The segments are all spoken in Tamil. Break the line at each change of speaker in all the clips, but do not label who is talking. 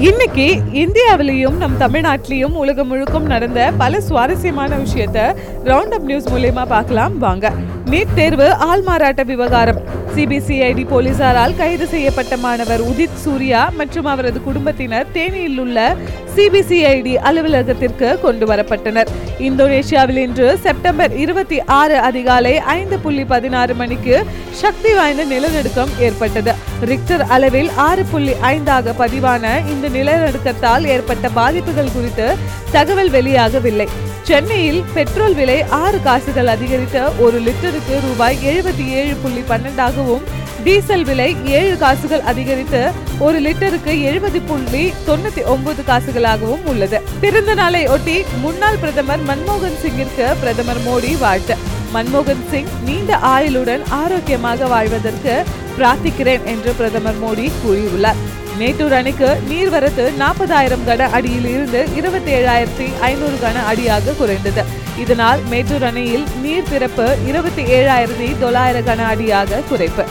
இன்னைக்கு இந்தியாவிலையும் நம் தமிழ்நாட்டிலையும் உலகம் முழுக்கும் நடந்த பல சுவாரஸ்யமான விஷயத்த ரவுண்ட் அப் நியூஸ் மூலயமா பார்க்கலாம். வாங்க. நீட் தேர்வு ஆள்மாறாட்ட விவகாரம். சிபிசிஐடி போலீசாரால் கைது செய்யப்பட்ட மாணவர் உதித் சூர்யா மற்றும் அவரது குடும்பத்தினர் தேனியில் உள்ள சிபிசிஐடி அலுவலகத்திற்கு கொண்டு வரப்பட்டனர். இந்தோனேஷியாவில் இன்று செப்டம்பர் இருபத்தி ஆறு அதிகாலை ஐந்து புள்ளி பதினாறு மணிக்கு சக்தி வாய்ந்த நிலநடுக்கம் ஏற்பட்டது. ரிக்டர் அளவில் ஆறு புள்ளி ஐந்தாக பதிவான இந்த நிலநடுக்கத்தால் ஏற்பட்ட பாதிப்புகள் குறித்து தகவல் வெளியாகவில்லை. சென்னையில் பெட்ரோல் விலை ஆறு காசுகள் அதிகரித்து ஒரு லிட்டருக்கு ரூபாய் எழுபத்தி ஏழு புள்ளி பன்னெண்டாகவும் டீசல் விலை ஏழு காசுகள் அதிகரித்து ஒரு லிட்டருக்கு எழுபது புள்ளி தொண்ணூத்தி ஒன்பது காசுகளாகவும் உள்ளது. பிறந்த நாளை ஒட்டி முன்னாள் பிரதமர் மன்மோகன் சிங்கிற்கு பிரதமர் மோடி வாழ்த்து. மன்மோகன் சிங் நீண்ட ஆயுளுடன் ஆரோக்கியமாக வாழ்வதற்கு பிரார்த்திக்கிறேன் என்று பிரதமர் மோடி கூறியுள்ளார். மேட்டூர் அணைக்கு நீர்வரத்து நாற்பதாயிரம் கன அடியில் இருந்து இருபத்தி ஏழாயிரத்தி ஐநூறு கன அடியாக குறைந்தது. இதனால் மேட்டூர் அணையில் நீர் திறப்பு இருபத்தி ஏழாயிரத்தி தொள்ளாயிரம் கன அடியாக குறைப்பு.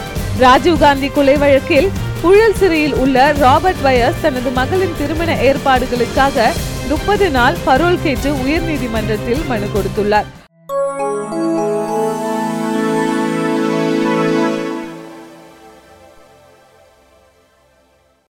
ராஜீவ்காந்தி கொலை வழக்கில் புழல் சிறையில் உள்ள ராபர்ட் வயஸ் தனது மகளின் திருமண ஏற்பாடுகளுக்காக முப்பது நாள் பரோல் கேட்டு உயர்நீதிமன்றத்தில் மனு கொடுத்துள்ளார்.